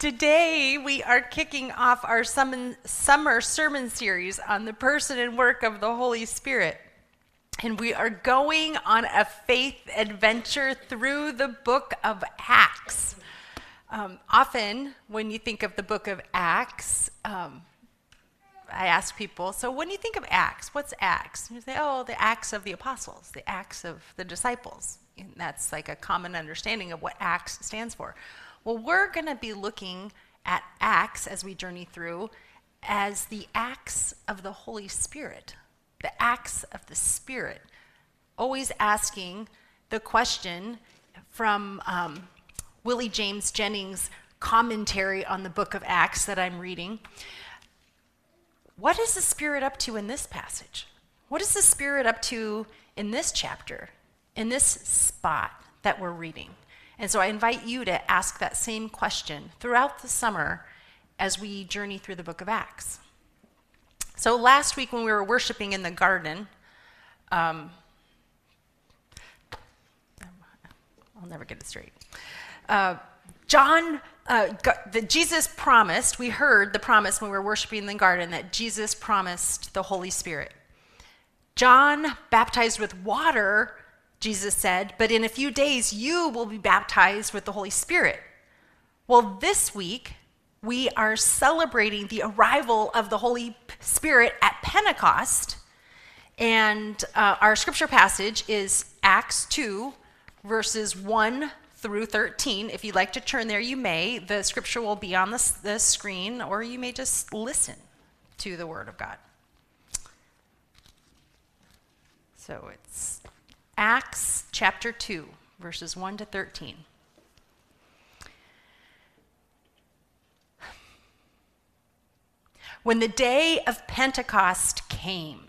Today, we are kicking off our summer sermon series on the person and work of the Holy Spirit. And we are going on a faith adventure through the book of Acts. Um, often, when you think of the book of Acts, um, I ask people, so when you think of Acts, what's Acts? And you say, oh, the Acts of the apostles, the Acts of the disciples. And that's like a common understanding of what Acts stands for. Well, we're going to be looking at Acts as we journey through as the acts of the Holy Spirit, the acts of the Spirit. Always asking the question from um, Willie James Jennings' commentary on the book of Acts that I'm reading. What is the Spirit up to in this passage? What is the Spirit up to in this chapter, in this spot that we're reading? And so I invite you to ask that same question throughout the summer as we journey through the book of Acts. So last week when we were worshiping in the garden, um, I'll never get it straight. Uh, John, uh, the, Jesus promised, we heard the promise when we were worshiping in the garden that Jesus promised the Holy Spirit. John baptized with water Jesus said, but in a few days you will be baptized with the Holy Spirit. Well, this week we are celebrating the arrival of the Holy Spirit at Pentecost. And uh, our scripture passage is Acts 2, verses 1 through 13. If you'd like to turn there, you may. The scripture will be on the, the screen, or you may just listen to the Word of God. So it's Acts chapter 2, verses 1 to 13. When the day of Pentecost came,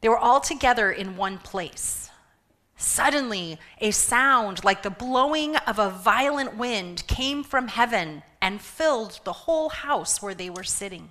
they were all together in one place. Suddenly, a sound like the blowing of a violent wind came from heaven and filled the whole house where they were sitting.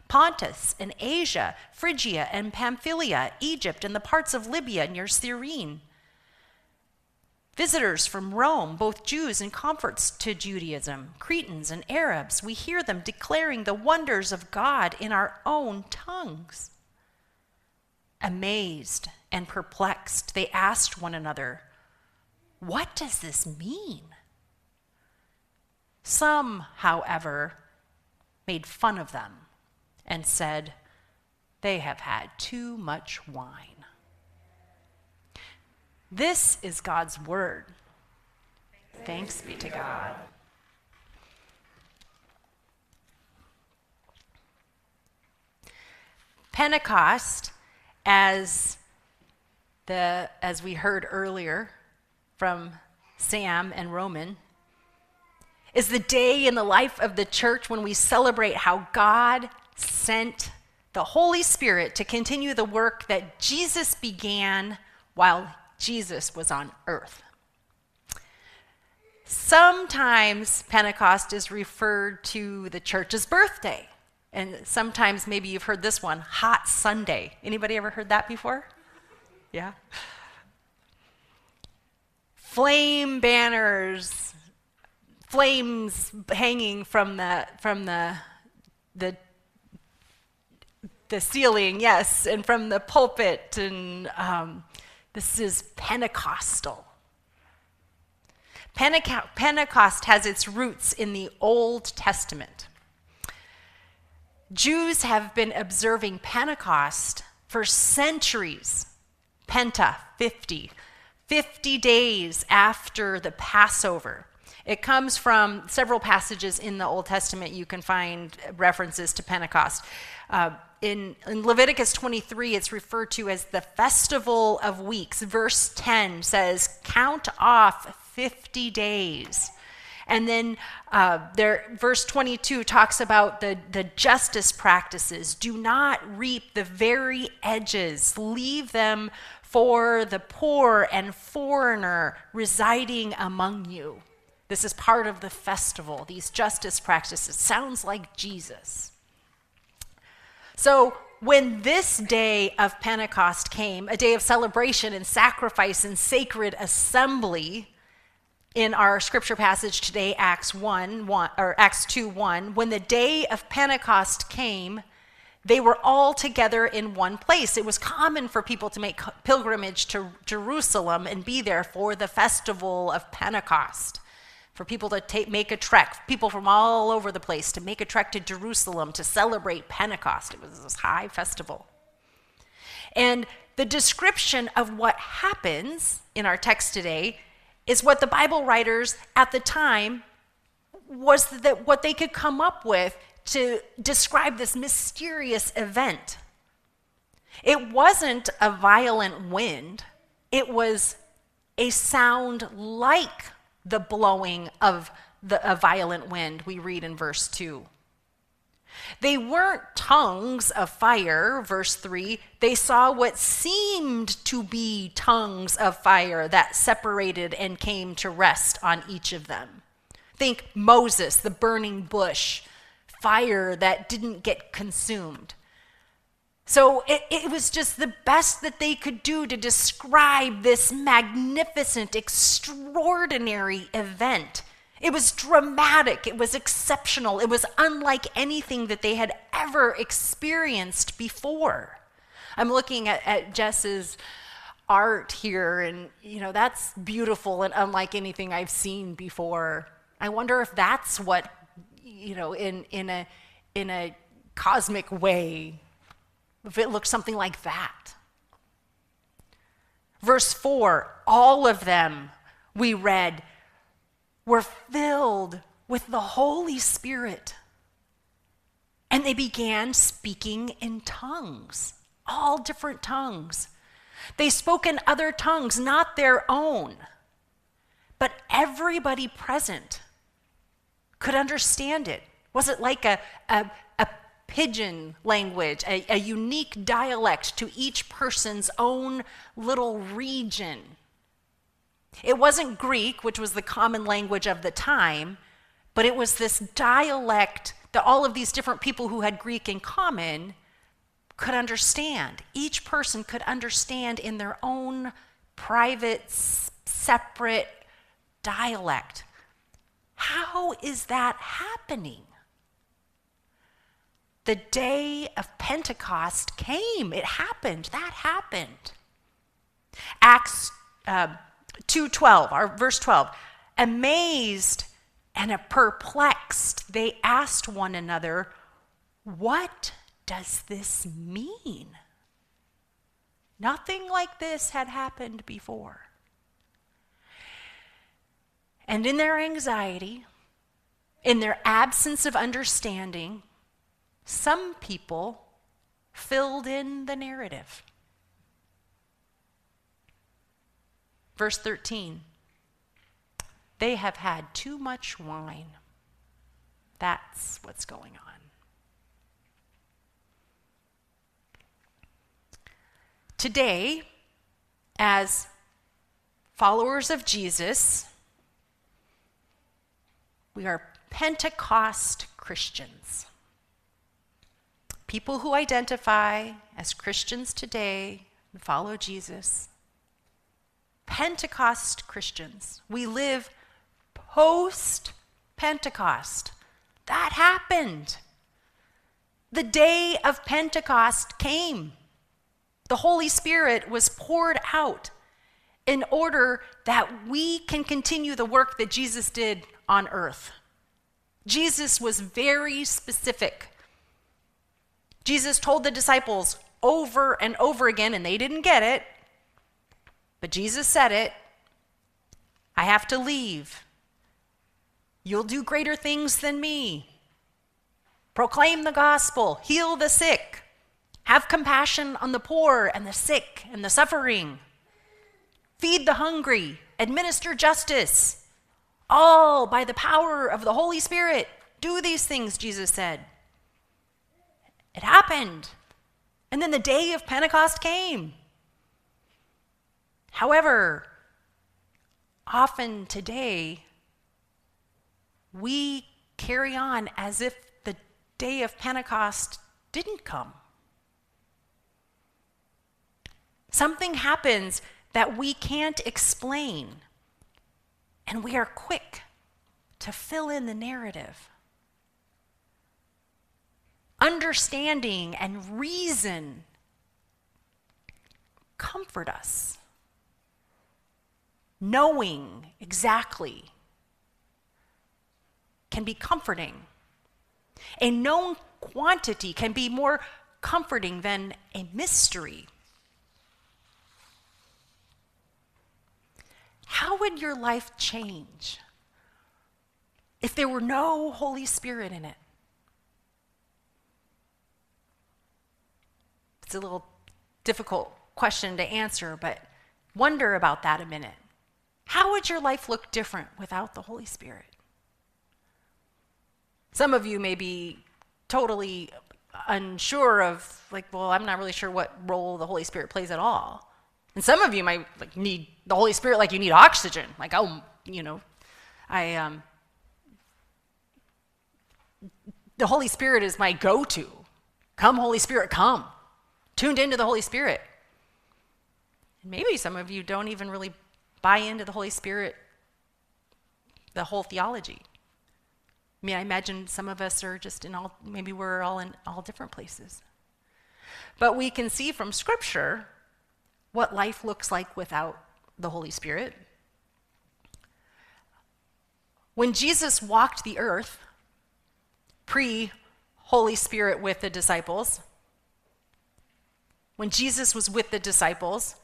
Pontus and Asia, Phrygia and Pamphylia, Egypt, and the parts of Libya near Cyrene. Visitors from Rome, both Jews and converts to Judaism, Cretans and Arabs, we hear them declaring the wonders of God in our own tongues. Amazed and perplexed, they asked one another, What does this mean? Some, however, made fun of them and said, They have had too much wine. This is God's word. Thanks be to God. Pentecost, as, the, as we heard earlier from Sam and Roman, is the day in the life of the church when we celebrate how God sent the Holy Spirit to continue the work that Jesus began while Jesus was on earth. Sometimes Pentecost is referred to the church's birthday. And sometimes maybe you've heard this one, Hot Sunday. Anybody ever heard that before? Yeah. Flame banners, flames hanging from the from the the the ceiling, yes, and from the pulpit, and um, this is Pentecostal. Pentecost has its roots in the Old Testament. Jews have been observing Pentecost for centuries. Penta, 50. 50 days after the Passover. It comes from several passages in the Old Testament. You can find references to Pentecost. Uh, in, in, Leviticus 23, it's referred to as the Festival of Weeks. Verse 10 says, Count off 50 days. And then uh, there, verse 22 talks about the, the justice practices. Do not reap the very edges, leave them for the poor and foreigner residing among you. This is part of the festival, these justice practices. Sounds like Jesus. So, when this day of Pentecost came, a day of celebration and sacrifice and sacred assembly, in our scripture passage today, Acts 1, 1 or Acts 2 1, when the day of Pentecost came, they were all together in one place. It was common for people to make pilgrimage to Jerusalem and be there for the festival of Pentecost for people to take, make a trek, people from all over the place to make a trek to Jerusalem to celebrate Pentecost. It was this high festival. And the description of what happens in our text today is what the Bible writers at the time was that what they could come up with to describe this mysterious event. It wasn't a violent wind, it was a sound like the blowing of the, a violent wind, we read in verse 2. They weren't tongues of fire, verse 3. They saw what seemed to be tongues of fire that separated and came to rest on each of them. Think Moses, the burning bush, fire that didn't get consumed. So it, it, was just the best that they could do to describe this magnificent, extraordinary event. It was dramatic, it was exceptional, it was unlike anything that they had ever experienced before. I'm looking at, at Jess's art here, and you know, that's beautiful and unlike anything I've seen before. I wonder if that's what, you know, in, in, a, in a cosmic way, if it looked something like that. Verse 4 all of them, we read, were filled with the Holy Spirit. And they began speaking in tongues, all different tongues. They spoke in other tongues, not their own. But everybody present could understand it. Was it like a, a, a pidgin language, a, a unique dialect to each person's own little region. It wasn't Greek, which was the common language of the time, but it was this dialect that all of these different people who had Greek in common could understand. Each person could understand in their own private, separate dialect. How is that happening? The day of Pentecost came. It happened. That happened. Acts uh, 2:12, or verse 12. Amazed and perplexed, they asked one another, "What does this mean?" Nothing like this had happened before. And in their anxiety, in their absence of understanding, some people filled in the narrative. Verse 13 they have had too much wine. That's what's going on. Today, as followers of Jesus, we are Pentecost Christians. People who identify as Christians today and follow Jesus. Pentecost Christians. We live post Pentecost. That happened. The day of Pentecost came. The Holy Spirit was poured out. in order that we can continue the work that Jesus did on earth. Jesus was very specific. Jesus told the disciples over and over again, and they didn't get it, but Jesus said it I have to leave. You'll do greater things than me. Proclaim the gospel, heal the sick, have compassion on the poor and the sick and the suffering, feed the hungry, administer justice, all by the power of the Holy Spirit. Do these things, Jesus said. It happened. And then the day of Pentecost came. However, often today, we carry on as if the day of Pentecost didn't come. Something happens that we can't explain, and we are quick to fill in the narrative. Understanding and reason comfort us. Knowing exactly can be comforting. A known quantity can be more comforting than a mystery. How would your life change if there were no Holy Spirit in it? It's a little difficult question to answer, but wonder about that a minute. How would your life look different without the Holy Spirit? Some of you may be totally unsure of, like, well, I'm not really sure what role the Holy Spirit plays at all. And some of you might like need the Holy Spirit like you need oxygen. Like, oh, you know, I um the Holy Spirit is my go-to. Come, Holy Spirit, come. Tuned into the Holy Spirit. And maybe some of you don't even really buy into the Holy Spirit, the whole theology. I mean, I imagine some of us are just in all, maybe we're all in all different places. But we can see from Scripture what life looks like without the Holy Spirit. When Jesus walked the earth, pre Holy Spirit with the disciples, when Jesus was with the disciples,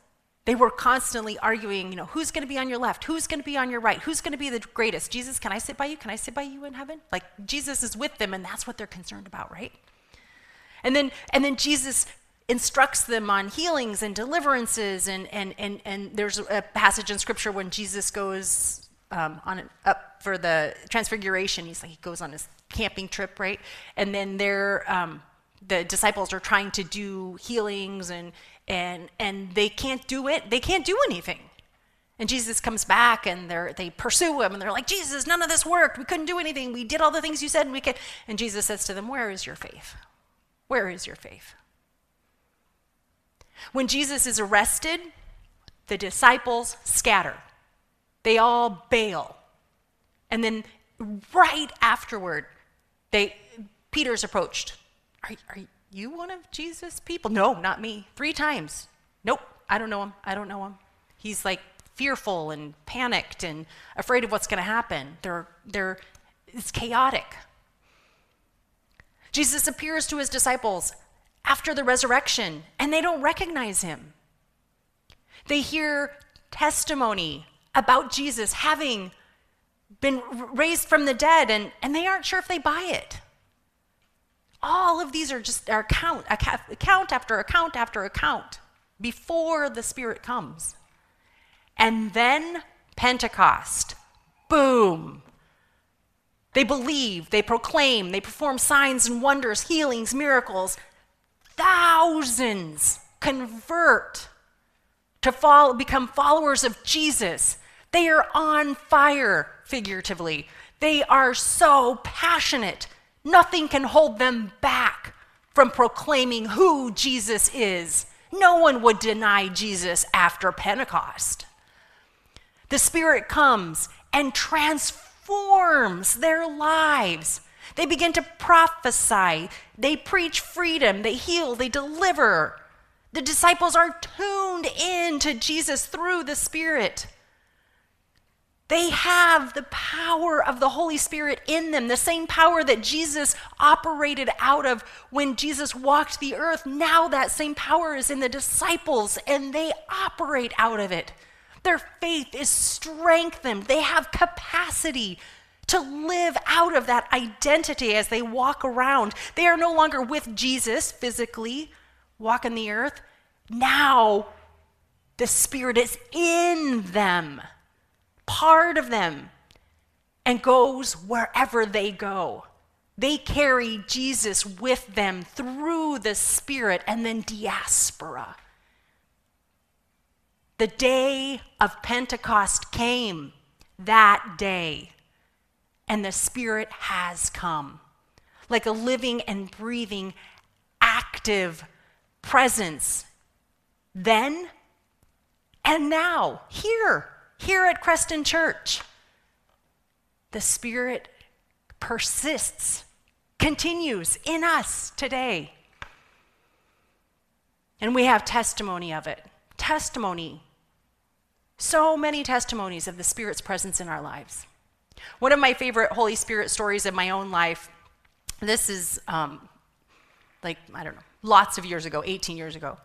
they were constantly arguing, you know, who's going to be on your left? Who's going to be on your right? Who's going to be the greatest? Jesus, can I sit by you? Can I sit by you in heaven? Like Jesus is with them and that's what they're concerned about, right? And then and then Jesus instructs them on healings and deliverances and and and and there's a passage in scripture when Jesus goes um, on up for the transfiguration. He's like he goes on his camping trip, right? And then they're um, the disciples are trying to do healings and and and they can't do it. They can't do anything. And jesus comes back and they they pursue him and they're like jesus none of this worked. We couldn't do anything. We did all the things you said and we could. And jesus says to them where is your faith? Where is your faith? When jesus is arrested the disciples scatter. They all bail. And then right afterward they peter's approached are, are you one of Jesus' people? No, not me. Three times. Nope, I don't know him. I don't know him. He's like fearful and panicked and afraid of what's going to happen. They're, they're, it's chaotic. Jesus appears to his disciples after the resurrection, and they don't recognize him. They hear testimony about Jesus having been raised from the dead, and, and they aren't sure if they buy it. All of these are just our account, account after account after account before the Spirit comes. And then Pentecost. Boom. They believe, they proclaim, they perform signs and wonders, healings, miracles. Thousands convert to follow, become followers of Jesus. They are on fire, figuratively. They are so passionate Nothing can hold them back from proclaiming who Jesus is. No one would deny Jesus after Pentecost. The Spirit comes and transforms their lives. They begin to prophesy, they preach freedom, they heal, they deliver. The disciples are tuned in to Jesus through the Spirit. They have the power of the Holy Spirit in them, the same power that Jesus operated out of when Jesus walked the earth. Now that same power is in the disciples and they operate out of it. Their faith is strengthened, they have capacity to live out of that identity as they walk around. They are no longer with Jesus physically, walking the earth. Now the Spirit is in them part of them and goes wherever they go. They carry Jesus with them through the Spirit and then diaspora. The day of Pentecost came that day, and the Spirit has come like a living and breathing, active presence then and now, here here at Creston Church. The Spirit persists, continues in us today. And we have testimony of it. Testimony. So many testimonies of the Spirit's presence in our lives. One of my favorite Holy Spirit stories in my own life, this is um, like, I don't know, lots of years ago, 18 years ago.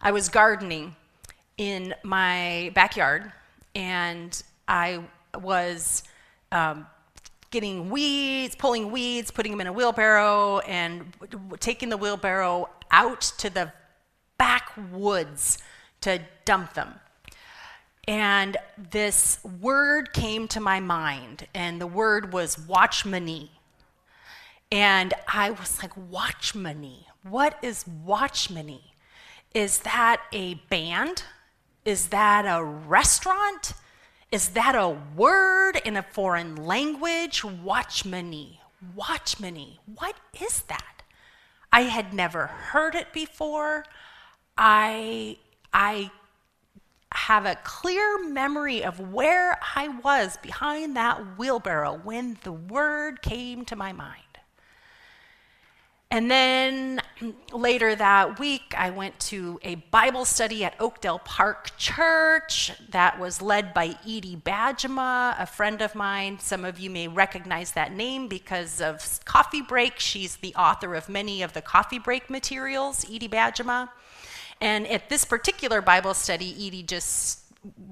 I was gardening in my backyard and I was um, getting weeds, pulling weeds, putting them in a wheelbarrow, and taking the wheelbarrow out to the backwoods to dump them. And this word came to my mind, and the word was watchmany. And I was like, watchmany? What is watchmany? Is that a band? Is that a restaurant? Is that a word in a foreign language? Watchmany. Watchmany. What is that? I had never heard it before. I I have a clear memory of where I was behind that wheelbarrow when the word came to my mind. And then later that week, I went to a Bible study at Oakdale Park Church that was led by Edie Bajema, a friend of mine. Some of you may recognize that name because of Coffee Break. She's the author of many of the Coffee Break materials, Edie Bajema. And at this particular Bible study, Edie just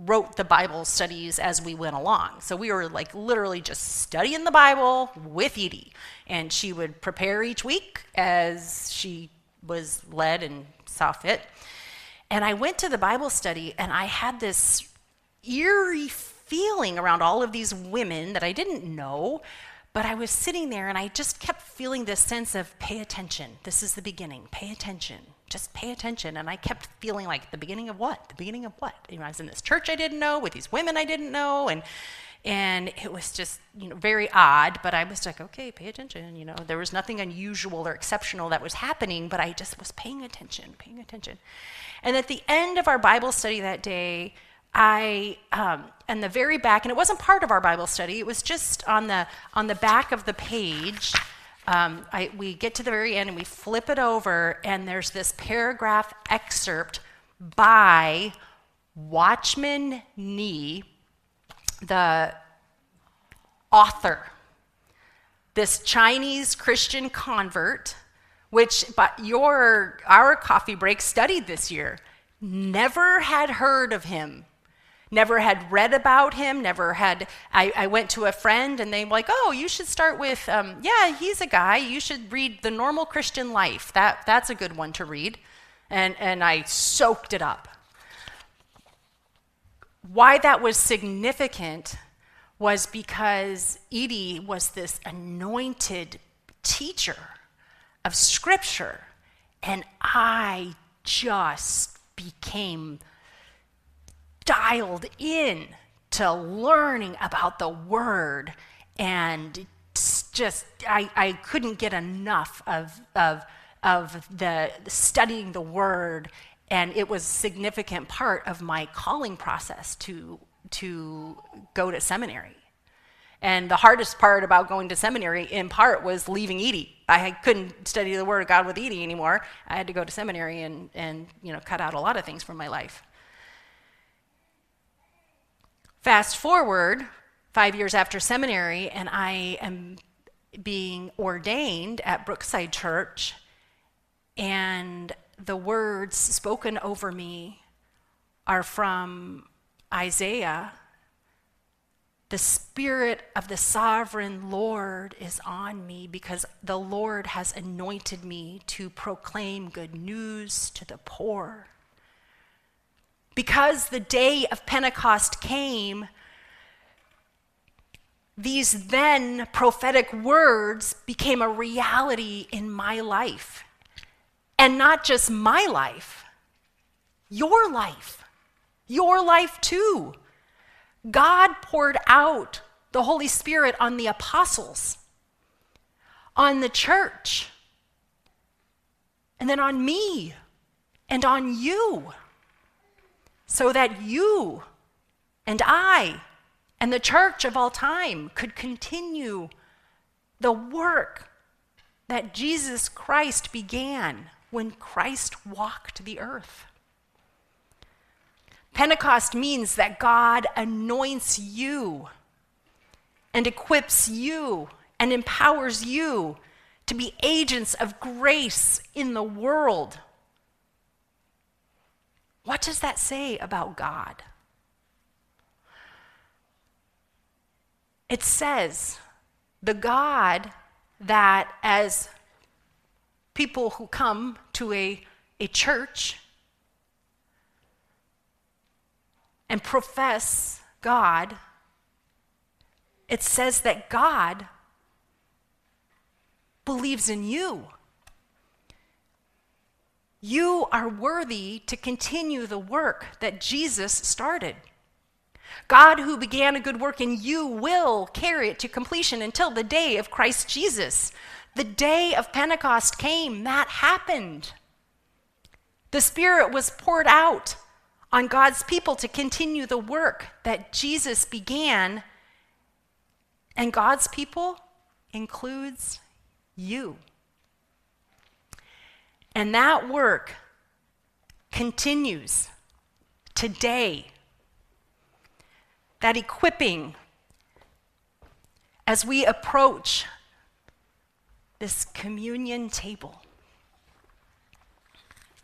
wrote the Bible studies as we went along. So we were like literally just studying the Bible with Edie. And she would prepare each week as she was led and saw fit. And I went to the Bible study and I had this eerie feeling around all of these women that I didn't know, but I was sitting there and I just kept feeling this sense of pay attention. This is the beginning. Pay attention just pay attention. And I kept feeling like the beginning of what? The beginning of what? You know, I was in this church I didn't know with these women I didn't know, and and it was just you know very odd. But I was like, okay, pay attention. You know, there was nothing unusual or exceptional that was happening, but I just was paying attention, paying attention. And at the end of our Bible study that day. I um, and the very back, and it wasn't part of our Bible study. It was just on the on the back of the page um, I, we get to the very end and we flip it over, and there's this paragraph excerpt by Watchman Nee, the author, this Chinese Christian convert, which but your our coffee break studied this year, never had heard of him never had read about him, never had. I, I went to a friend and they were like, oh, you should start with, um, yeah, he's a guy. You should read The Normal Christian Life. That, that's a good one to read. And, and I soaked it up. Why that was significant was because Edie was this anointed teacher of Scripture, and I just became dialed in to learning about the word and just I, I couldn't get enough of, of, of the studying the word and it was a significant part of my calling process to, to go to seminary And the hardest part about going to seminary, in part, was leaving Edie. I couldn't study the Word of God with Edie anymore. I had to go to seminary and, and you know, cut out a lot of things from my life. Fast forward five years after seminary, and I am being ordained at Brookside Church, and the words spoken over me are from Isaiah. The Spirit of the sovereign Lord is on me because the Lord has anointed me to proclaim good news to the poor. Because the day of Pentecost came, these then prophetic words became a reality in my life. And not just my life, your life, your life too. God poured out the Holy Spirit on the apostles, on the church, and then on me and on you, so that you and I and the church of all time could continue the work that Jesus Christ began when Christ walked the earth. Pentecost means that God anoints you and equips you and empowers you to be agents of grace in the world. What does that say about God? It says the God that, as people who come to a, a church and profess God, it says that God believes in you. You are worthy to continue the work that Jesus started. God, who began a good work in you, will carry it to completion until the day of Christ Jesus. The day of Pentecost came, that happened. The Spirit was poured out on God's people to continue the work that Jesus began. And God's people includes you. And that work continues today. That equipping as we approach this communion table.